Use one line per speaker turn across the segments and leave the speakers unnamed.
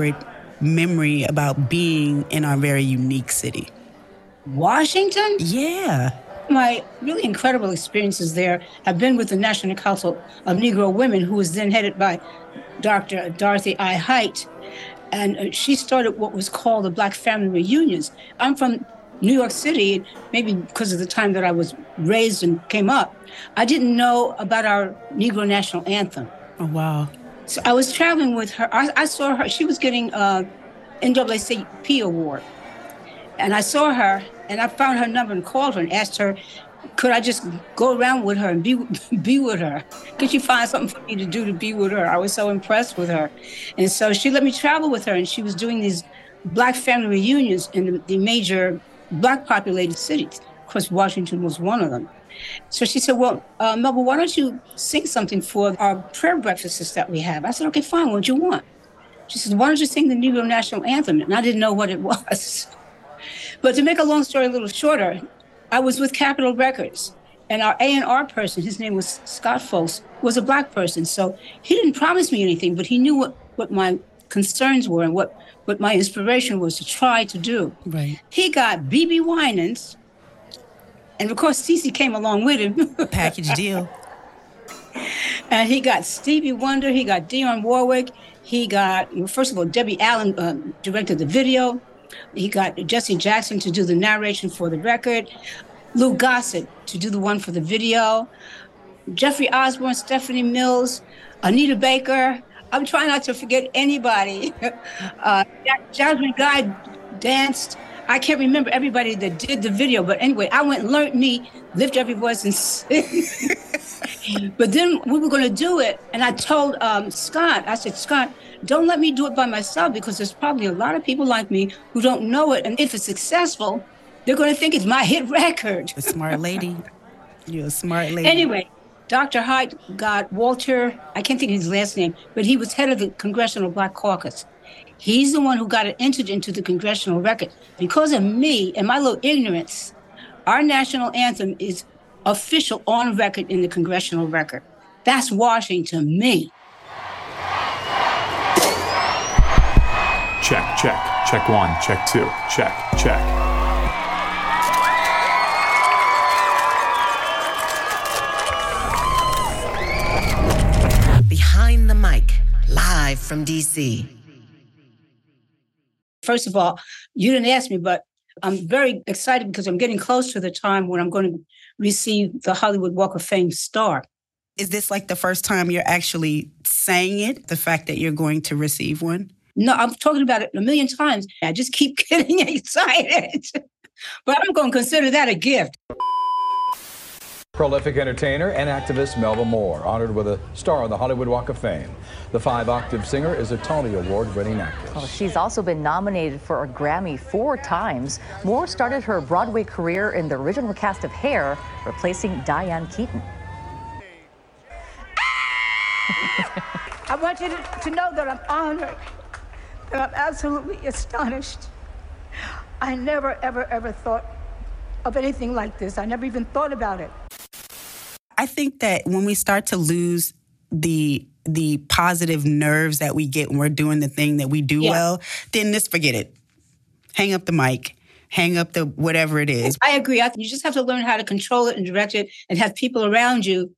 favorite memory about being in our very unique city?
Washington?
Yeah.
My really incredible experiences there have been with the National Council of Negro Women, who was then headed by Dr. Dorothy I. Height. And uh, she started what was called the Black Family Reunions. I'm from New York City, maybe because of the time that I was raised and came up, I didn't know about our Negro National Anthem.
Oh, wow.
So I was traveling with her. I, I saw her. She was getting uh, a NAACP award. And I saw her and I found her number and called her and asked her, could I just go around with her and be be with her? Could she find something for me to do to be with her? I was so impressed with her. And so she let me travel with her and she was doing these black family reunions in the, the major black populated cities. Of course, Washington was one of them. So she said, Well, uh, Melba, why don't you sing something for our prayer breakfasts that we have? I said, Okay, fine. What do you want? She said, Why don't you sing the Negro National Anthem? And I didn't know what it was. but to make a long story a little shorter, I was with Capitol Records. And our A&R person, his name was Scott Folks, was a black person. So he didn't promise me anything, but he knew what, what my concerns were and what what my inspiration was to try to do.
Right.
He got BeBe Winans, and of course, CeCe came along with him.
Package deal.
and he got Stevie Wonder, he got Dionne Warwick, he got, well, first of all, Debbie Allen uh, directed the video. He got Jesse Jackson to do the narration for the record, Lou Gossett to do the one for the video, Jeffrey Osborne, Stephanie Mills, Anita Baker, I'm trying not to forget anybody. Uh, Jasmine Guy danced. I can't remember everybody that did the video, but anyway, I went and learned me lift every voice and sing. but then we were going to do it, and I told um, Scott, I said, Scott, don't let me do it by myself because there's probably a lot of people like me who don't know it, and if it's successful, they're going to think it's my hit record.
A smart lady. You're a smart lady.
Anyway, Dr. Height got Walter, I can't think of his last name, but he was head of the Congressional Black Caucus. He's the one who got it entered into the congressional record. Because of me and my little ignorance, our national anthem is official on record in the congressional record. That's Washington, me.
Check, check, check one, check two, check, check.
Behind the mic, live from DC.
First of all, you didn't ask me, but I'm very excited because I'm getting close to the time when I'm going to receive the Hollywood Walk of Fame star.
Is this like the first time you're actually saying it? The fact that you're going to receive one?
No, I'm talking about it a million times. I just keep getting excited. but I'm going to consider that a gift.
Prolific entertainer and activist Melba Moore, honored with a star on the Hollywood Walk of Fame. The five-octave singer is a Tony Award-winning actress.
Well, she's also been nominated for a Grammy four times. Moore started her Broadway career in the original cast of Hair, replacing Diane Keaton.
I want you to, to know that I'm honored, that I'm absolutely astonished. I never, ever, ever thought of anything like this. I never even thought about it.
I think that when we start to lose the the positive nerves that we get when we're doing the thing that we do yeah. well, then just forget it. Hang up the mic. Hang up the whatever it is.
I agree. I think you just have to learn how to control it and direct it and have people around you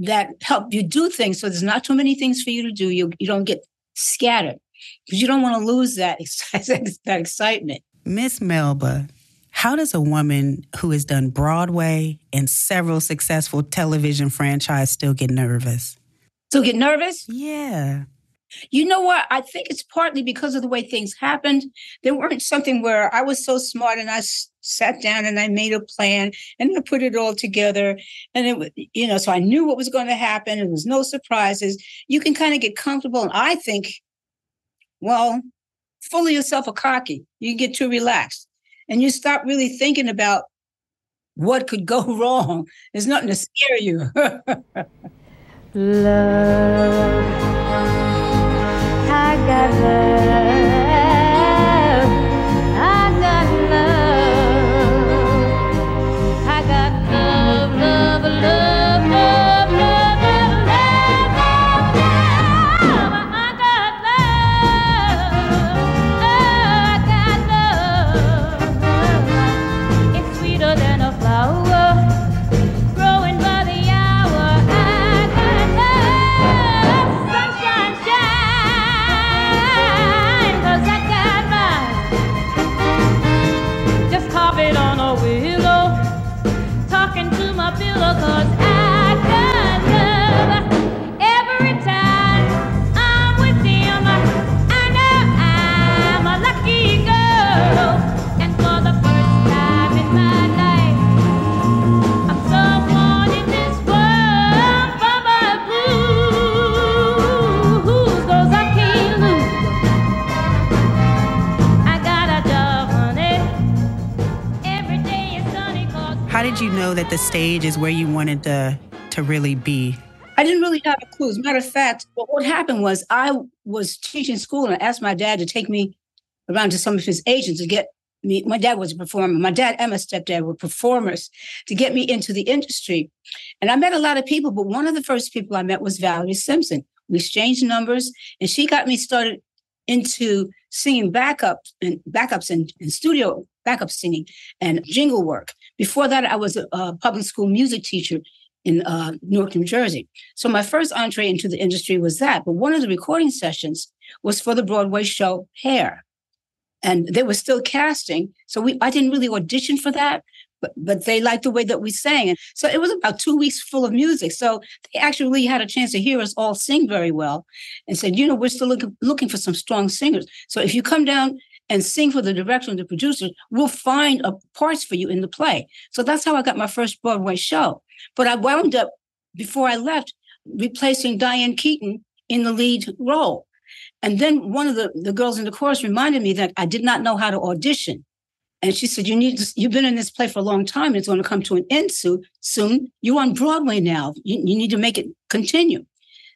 that help you do things. So there's not too many things for you to do. You, you don't get scattered because you don't want to lose that, that excitement.
Miss Melba, how does a woman who has done Broadway and several successful television franchise still get nervous?
Still get nervous?
Yeah.
You know what? I think it's partly because of the way things happened. There weren't something where I was so smart and I s- sat down and I made a plan and I put it all together. And it was, you know, so I knew what was going to happen. There was no surprises. You can kind of get comfortable. And I think, well, full of yourself or cocky. You get too relaxed and you stop really thinking about what could go wrong. There's nothing to scare you. love, I got love.
Know that the stage is where you wanted to to really be?
I didn't really have a clue. As a matter of fact, what happened was I was teaching school and I asked my dad to take me around to some of his agents to get me. My dad was a performer. My dad and my stepdad were performers to get me into the industry. And I met a lot of people, but one of the first people I met was Valerie Simpson. We exchanged numbers and she got me started into singing backups and backups and, and studio backup singing and jingle work. Before that, I was a, a public school music teacher in uh, Newark, New Jersey. So my first entree into the industry was that. But one of the recording sessions was for the Broadway show Hair, and they were still casting. So we I didn't really audition for that, but but they liked the way that we sang, and so it was about two weeks full of music. So they actually had a chance to hear us all sing very well, and said, you know, we're still looking looking for some strong singers. So if you come down and sing for the director and the producers, we'll find a parts for you in the play. So that's how I got my first Broadway show. But I wound up, before I left, replacing Diane Keaton in the lead role. And then one of the, the girls in the chorus reminded me that I did not know how to audition. And she said, You need to, you've been in this play for a long time, it's going to come to an end soon. Soon. You're on Broadway now. You, you need to make it continue.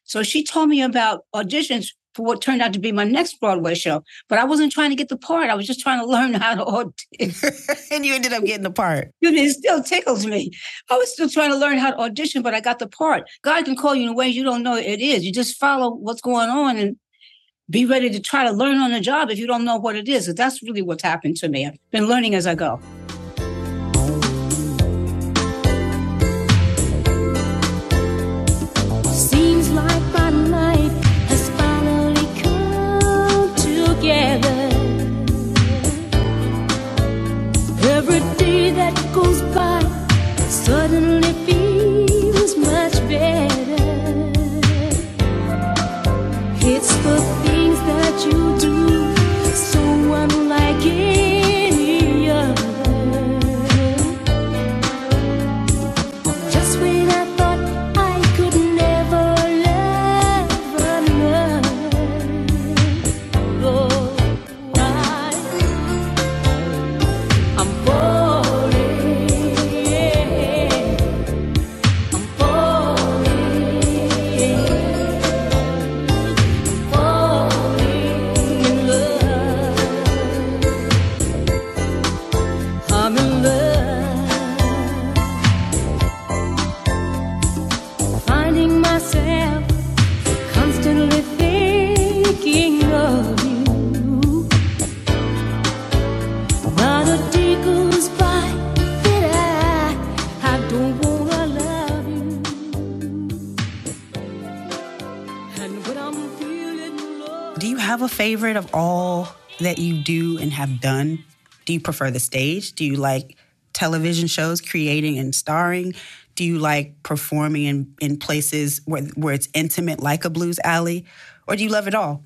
So she told me about auditions for what turned out to be my next Broadway show. But I wasn't trying to get the part. I was just trying to learn how to audition.
and you ended up getting the part.
It still tickles me. I was still trying to learn how to audition, but I got the part. God can call you in ways you don't know it is. You just follow what's going on and be ready to try to learn on the job if you don't know what it is. That's really what's happened to me. I've been learning as I go.
together. Every day that goes by suddenly feels much better. It's the
favorite of all that you do and have done? Do you prefer the stage? Do you like television shows, creating and starring? Do you like performing in, in places where, where it's intimate, like a blues alley? Or do you love it all?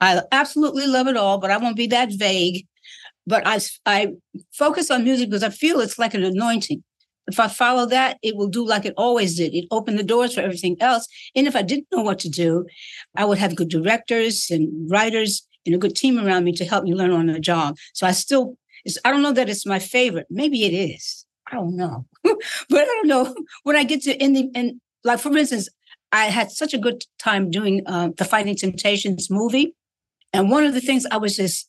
I absolutely love it all, but I won't be that vague. But I, I focus on music because I feel it's like an anointing. If I follow that, it will do like it always did. It opened the doors for everything else. And if I didn't know what to do, I would have good directors and writers and a good team around me to help me learn on the job. So I still, I don't know that it's my favorite. Maybe it is. I don't know. but I don't know. When I get to in the, and like for instance, I had such a good time doing uh, the Fighting Temptations movie. And one of the things I was just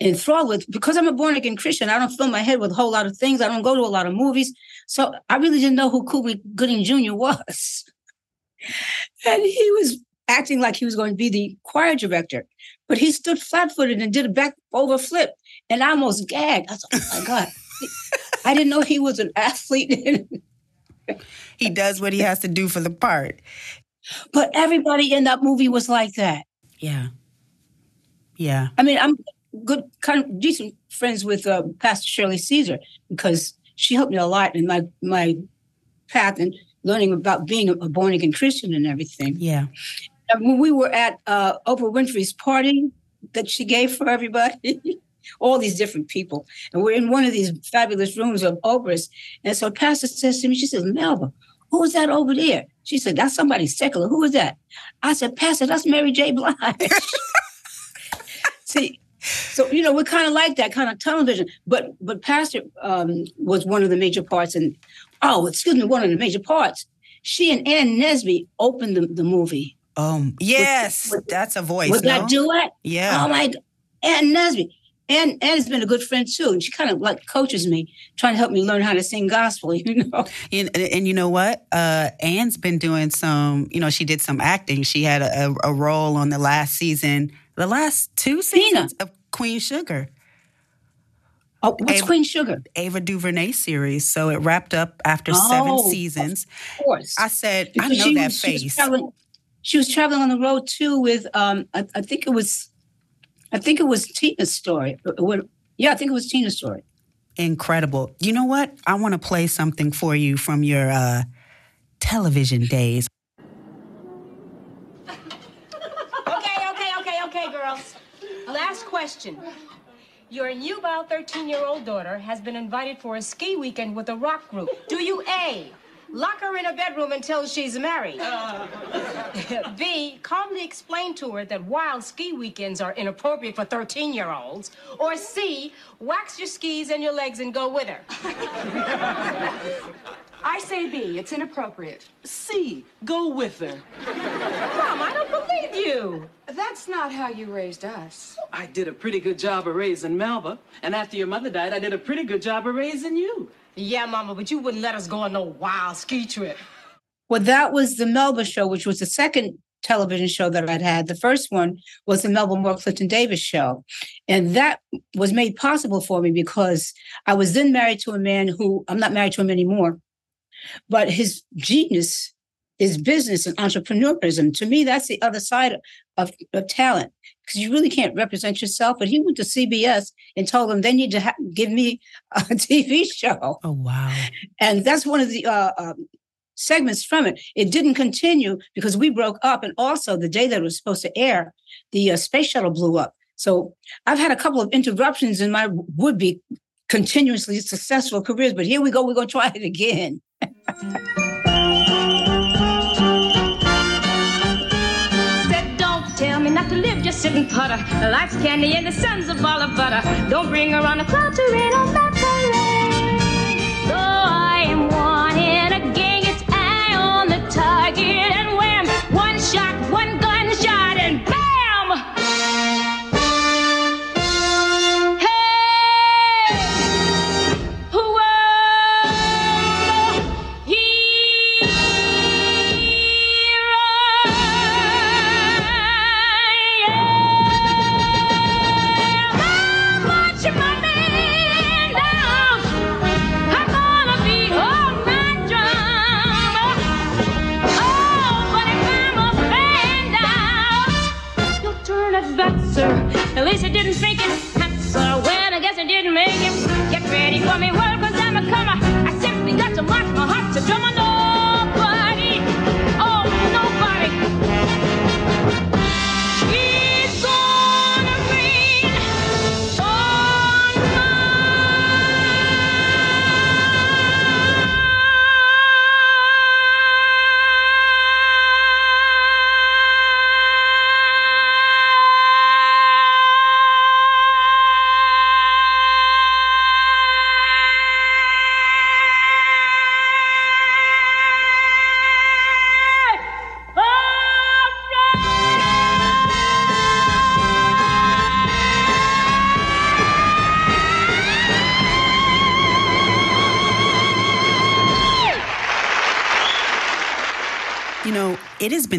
enthralled with because I'm a born again Christian. I don't fill my head with a whole lot of things. I don't go to a lot of movies. So I really didn't know who Cuba Gooding Jr. was. and he was acting like he was going to be the choir director, but he stood flat footed and did a back over flip. And I almost gagged. I was like, oh my God. I didn't know he was an athlete.
he does what he has to do for the part.
But everybody in that movie was like that.
Yeah. Yeah.
I mean, I'm good, kind of decent friends with uh, Pastor Shirley Caesar because she helped me a lot in my my path and learning about being a born again Christian and everything.
Yeah.
And when we were at uh, Oprah Winfrey's party that she gave for everybody, all these different people, and we're in one of these fabulous rooms of Oprah's, and so Pastor says to me, she says, Melba, who is that over there? She said, that's somebody secular. Who is that? I said, Pastor, that's Mary J. Blige. See, so you know we're kind of like that kind of television. But but Pastor um, was one of the major parts, and oh, excuse me, one of the major parts. She and Ann Nesby opened the, the movie.
Um, yes, with, that's a voice.
Was
no?
that duet?
Yeah.
Oh my, Ann Nesby. And Ann has been a good friend too, and she kind of like coaches me, trying to help me learn how to sing gospel. You know,
and, and you know what? Uh, Ann's been doing some. You know, she did some acting. She had a, a role on the last season, the last two seasons Tina. of Queen Sugar.
Oh, what's Ava, Queen Sugar?
Ava DuVernay series. So it wrapped up after oh, seven seasons.
Of course.
I said, because I know that was, face.
She was, traveling, she was traveling on the road too with, um, I, I think it was I think it was Tina's story. Yeah, I think it was Tina's story.
Incredible. You know what? I want to play something for you from your uh, television days.
Okay, okay, okay, okay, girls. Last question. Your newborn 13 year old daughter has been invited for a ski weekend with a rock group. Do you A, Lock her in a bedroom until she's married. Uh. B, calmly explain to her that wild ski weekends are inappropriate for 13 year olds. Or C, wax your skis and your legs and go with her.
I say B, it's inappropriate.
C, go with her.
Mom, I don't believe you.
That's not how you raised us.
I did a pretty good job of raising Melba. And after your mother died, I did a pretty good job of raising you.
Yeah, Mama, but you wouldn't let us go on no wild ski trip.
Well, that was the Melba show, which was the second television show that I'd had. The first one was the Melba Moore Clifton Davis show. And that was made possible for me because I was then married to a man who I'm not married to him anymore, but his genius is business and entrepreneurism. To me, that's the other side of, of, talent because you really can't represent yourself. But he went to CBS and told them they need to ha- give me a TV show.
Oh wow!
And that's one of the uh, um, segments from it. It didn't continue because we broke up, and also the day that it was supposed to air, the uh, space shuttle blew up. So I've had a couple of interruptions in my would-be continuously successful careers, but here we go. We're going to try it again.
tell me not to live, just sit and putter. Life's candy and the sun's a ball of butter. Don't bring her on the cloud to rain on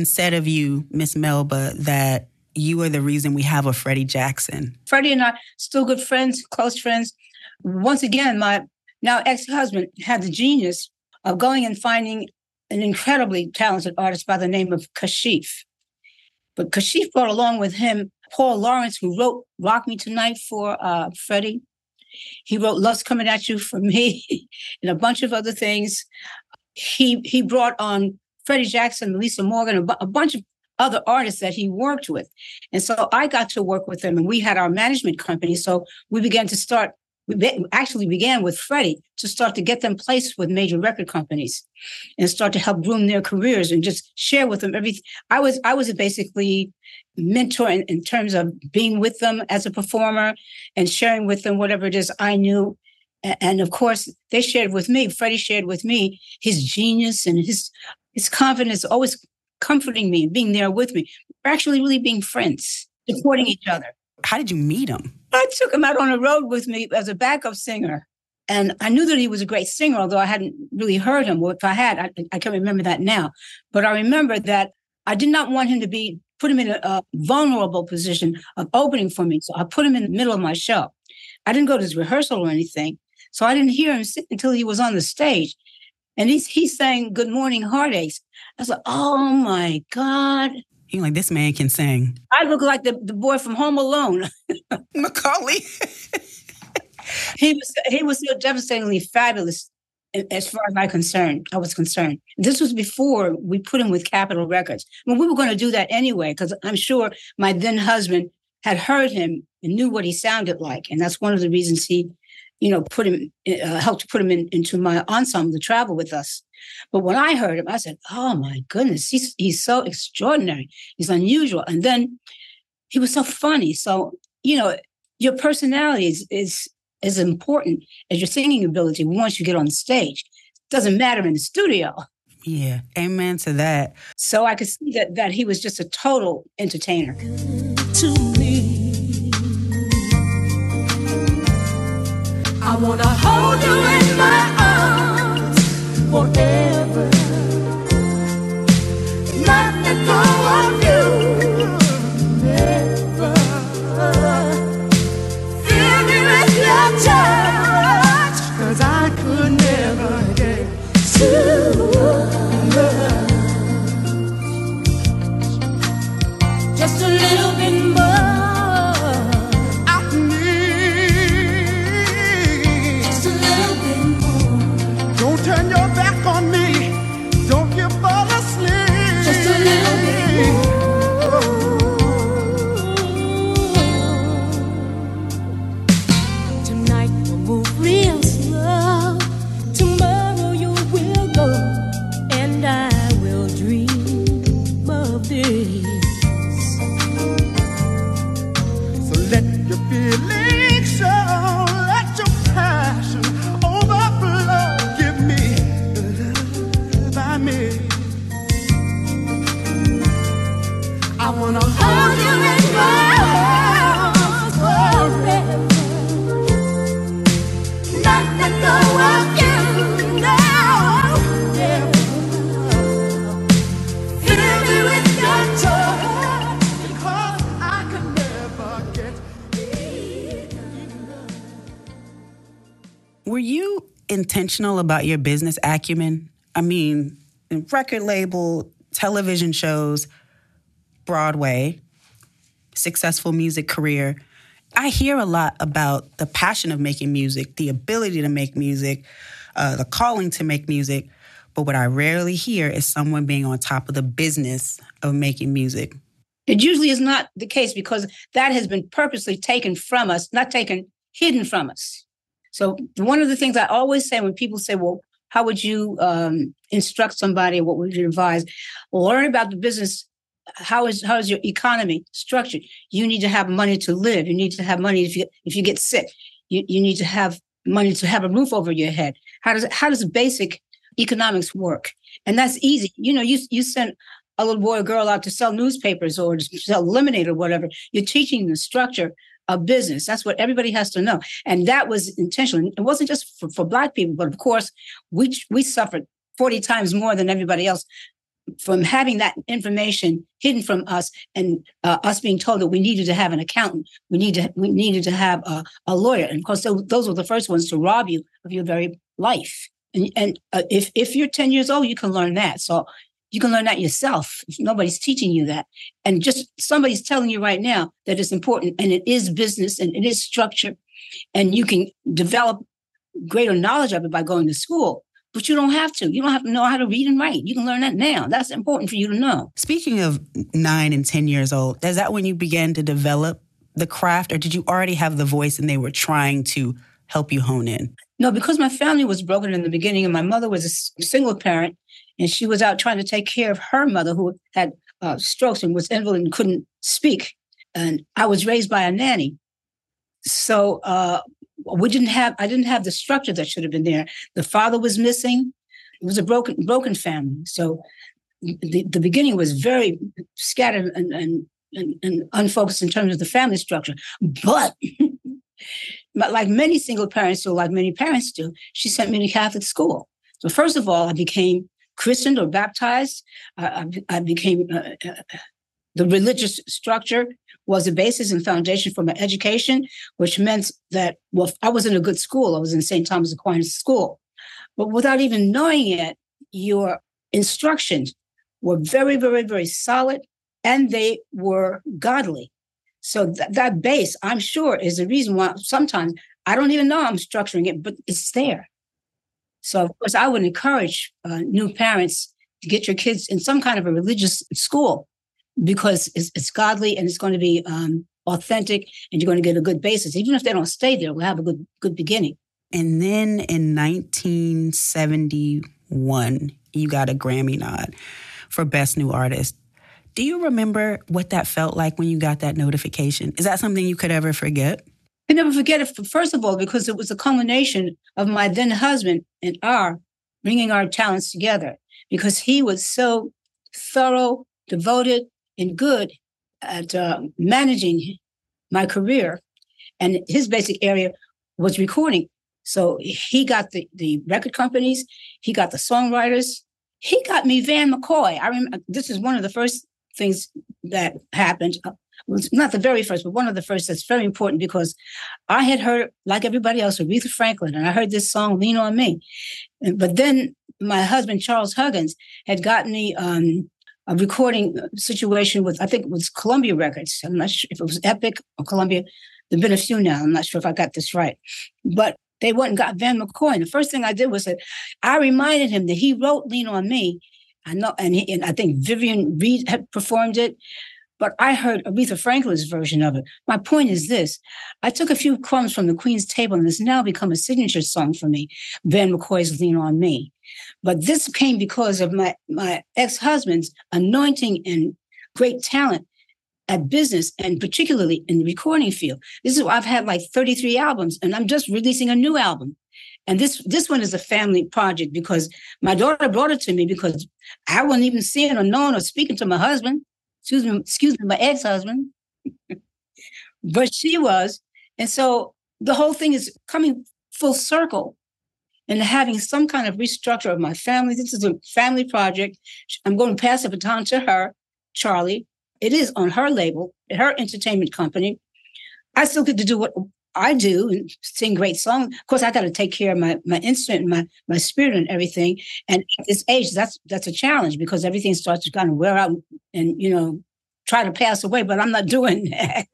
been said of you, Miss Melba, that you are the reason we have a Freddie Jackson.
Freddie and I still good friends, close friends. Once again, my now ex-husband had the genius of going and finding an incredibly talented artist by the name of Kashif. But Kashif brought along with him Paul Laurence, who wrote Rock Me Tonight for uh, Freddie. He wrote Love's Coming at You for me and a bunch of other things. He he brought on Freddie Jackson, Lisa Morgan, a, bunch of other artists that he worked with. And so I got to work with them and we had our management company. So we began to start we actually began with Freddie to start to get them placed with major record companies and start to help groom their careers and just share with them everything. I was I was basically mentor in, in terms of being with them as a performer and sharing with them whatever it is I knew. And of course, they shared with me. Freddie shared with me his genius and his his confidence, always comforting me and being there with me. We're actually really being friends, supporting each other.
How did you meet him?
I took him out on the road with me as a backup singer. And I knew that he was a great singer, although I hadn't really heard him. Well, if I had, I, I can't remember that now. But I remember that I did not want him to be put him in a, a vulnerable position of opening for me. So I put him in the middle of my show. I didn't go to his rehearsal or anything. So I didn't hear him until he was on the stage. And he's he's saying Good Morning Heartaches. I was like, oh my God.
You're like, this man can sing.
I look like the, the boy from Home Alone.
Macaulay.
he was he was so devastatingly fabulous as far as I concerned. I was concerned. This was before we put him with Capitol Records. Well, we were going to do that anyway because I'm sure my then husband had heard him and knew what he sounded like, and that's one of the reasons he, you know, put him uh, helped to put him in, into my ensemble to travel with us. But when I heard him, I said, "Oh my goodness, he's he's so extraordinary. He's unusual." And then he was so funny. So you know, your personality is is as important as your singing ability once you get on stage. Doesn't matter in the studio.
Yeah. Amen to that.
So I could see that that he was just a total entertainer.
to wanna hold you in let
intentional about your business acumen? I mean, record label, television shows, Broadway, successful music career. I hear a lot about the passion of making music, the ability to make music, uh, the calling to make music. But what I rarely hear is someone being on top of the business of making music.
It usually is not the case because that has been purposely taken from us, not taken, hidden from us. So one of the things I always say when people say, "Well, how would you um, instruct somebody? What would you advise?" Learn about the business. How is how is your economy structured? You need to have money to live. You need to have money if you if you get sick. You you need to have money to have a roof over your head. How does how does basic economics work? And that's easy. You know, you you send a little boy or girl out to sell newspapers or to sell lemonade or whatever. You're teaching the structure of business. That's what everybody has to know. And that was intentional. It wasn't just for, for black people, but of course, we we suffered 40 times more than everybody else from having that information hidden from us and uh, us being told that we needed to have an accountant we need to we needed to have a, a lawyer and of course those, those were the first ones to rob you of your very life and, and uh, if if you're 10 years old you can learn that so you can learn that yourself nobody's teaching you that and just somebody's telling you right now that it's important and it is business and it is structure and you can develop greater knowledge of it by going to school but you don't have to. You don't have to know how to read and write. You can learn that now. That's important for you to know.
Speaking of nine and 10 years old, is that when you began to develop the craft, or did you already have the voice and they were trying to help you hone in?
No, because my family was broken in the beginning, and my mother was a single parent, and she was out trying to take care of her mother who had uh, strokes and was invalid and couldn't speak. And I was raised by a nanny, so uh, we didn't have. I didn't have the structure that should have been there. The father was missing. It was a broken broken family. So the, the beginning was very scattered and, and and, and unfocused in terms of the family structure. But but like many single parents do, like many parents do, she sent me to Catholic school. So first of all, I became christened or baptized. I, I, became uh, uh, the religious structure was the basis and foundation for my education, which meant that well, I was in a good school. I was in St. Thomas Aquinas School, but without even knowing it, your instructions were very, very, very solid, and they were godly. So th- that base, I'm sure, is the reason why sometimes I don't even know I'm structuring it, but it's there. So, of course, I would encourage uh, new parents to get your kids in some kind of a religious school because it's, it's godly and it's going to be um, authentic, and you're going to get a good basis. Even if they don't stay there, we'll have a good good beginning.
And then in 1971, you got a Grammy nod for Best New Artist. Do you remember what that felt like when you got that notification? Is that something you could ever forget?
I never forget it. First of all, because it was a culmination of my then husband and our bringing our talents together. Because he was so thorough, devoted, and good at uh, managing my career, and his basic area was recording. So he got the the record companies, he got the songwriters, he got me Van McCoy. I remember this is one of the first things that happened. Not the very first, but one of the first that's very important because I had heard, like everybody else, Aretha Franklin, and I heard this song "Lean on Me." But then my husband Charles Huggins had gotten me um, a recording situation with I think it was Columbia Records. I'm not sure if it was Epic or Columbia. There've been a few now. I'm not sure if I got this right, but they went and got Van McCoy. And the first thing I did was that I reminded him that he wrote "Lean on Me." I know, and, he, and I think Vivian Reed had performed it, but I heard Aretha Franklin's version of it. My point is this: I took a few crumbs from the Queen's table, and it's now become a signature song for me. Van McCoy's "Lean on Me," but this came because of my my ex husband's anointing and great talent at business and particularly in the recording field. This is why I've had like 33 albums and I'm just releasing a new album. And this this one is a family project because my daughter brought it to me because I wasn't even seeing or knowing or speaking to my husband. Excuse me, excuse me, my ex-husband. but she was. And so the whole thing is coming full circle and having some kind of restructure of my family. This is a family project. I'm going to pass the baton to her, Charlie. It is on her label, her entertainment company. I still get to do what I do and sing great songs. Of course, I got to take care of my my instrument, my my spirit, and everything. And at this age, that's that's a challenge because everything starts to kind of wear out and you know try to pass away. But I'm not doing that.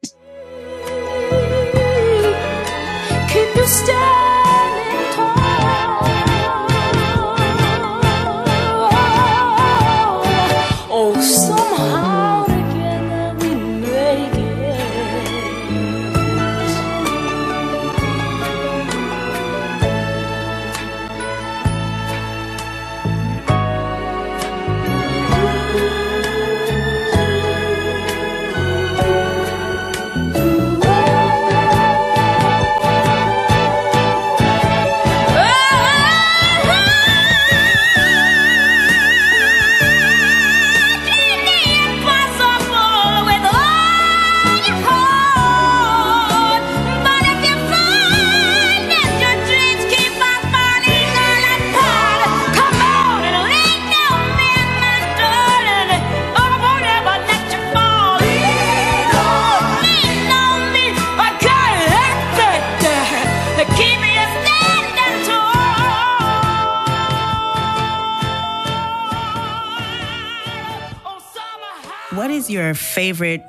Your favorite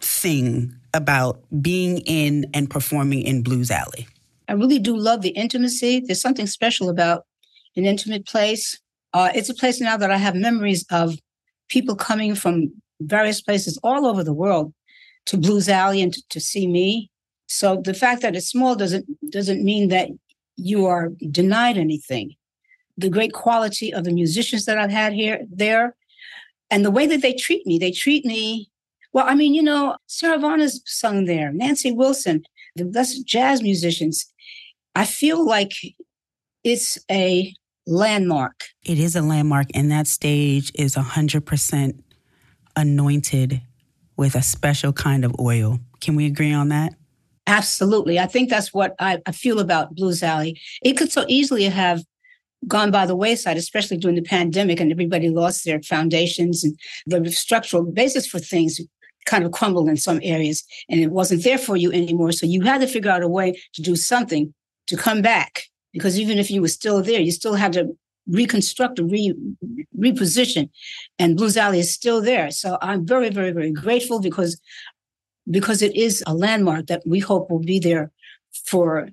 thing about being in and performing in Blues Alley?
I really do love the intimacy. There's something special about an intimate place. Uh, it's a place now that I have memories of people coming from various places all over the world to Blues Alley and to, to see me. So the fact that it's small doesn't doesn't mean that you are denied anything. The great quality of the musicians that I've had here there, and the way that they treat me, they treat me well. I mean, you know, Sarah Vaughan has sung there, Nancy Wilson, the best jazz musicians. I feel like it's a landmark.
It is a landmark, and that stage is 100% anointed with a special kind of oil. Can we agree on that?
Absolutely. I think that's what I, I feel about Blues Alley. It could so easily have gone by the wayside, especially during the pandemic, and everybody lost their foundations and the structural basis for things kind of crumbled in some areas, and it wasn't there for you anymore. So you had to figure out a way to do something to come back, because even if you were still there, you still had to reconstruct re, reposition, and Blues Alley is still there. So I'm very, very, very grateful because because it is a landmark that we hope will be there for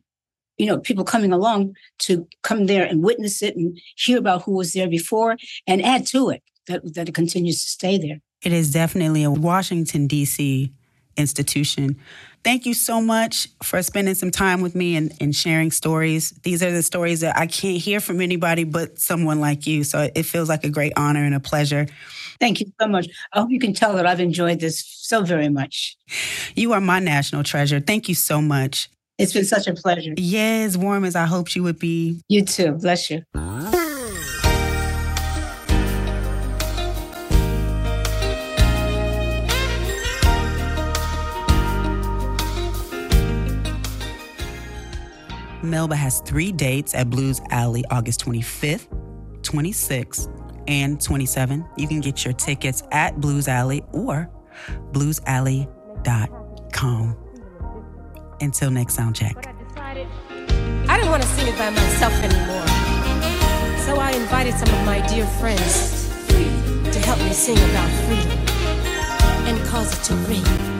you know people coming along to come there and witness it and hear about who was there before and add to it that, that it continues to stay there
it is definitely a washington d.c institution thank you so much for spending some time with me and, and sharing stories these are the stories that i can't hear from anybody but someone like you so it feels like a great honor and a pleasure
Thank you so much. I hope you can tell that I've enjoyed this so very much.
You are my national treasure. Thank you so much.
It's been such a pleasure.
Yeah, as warm as I hoped you would be.
You too. Bless you.
Melba has three dates at Blues Alley August 25th, 26th, and 27. You can get your tickets at Blues Alley or bluesalley.com. Until next sound check.
I didn't want to sing it by myself anymore. So I invited some of my dear friends to help me sing about freedom and cause it to ring.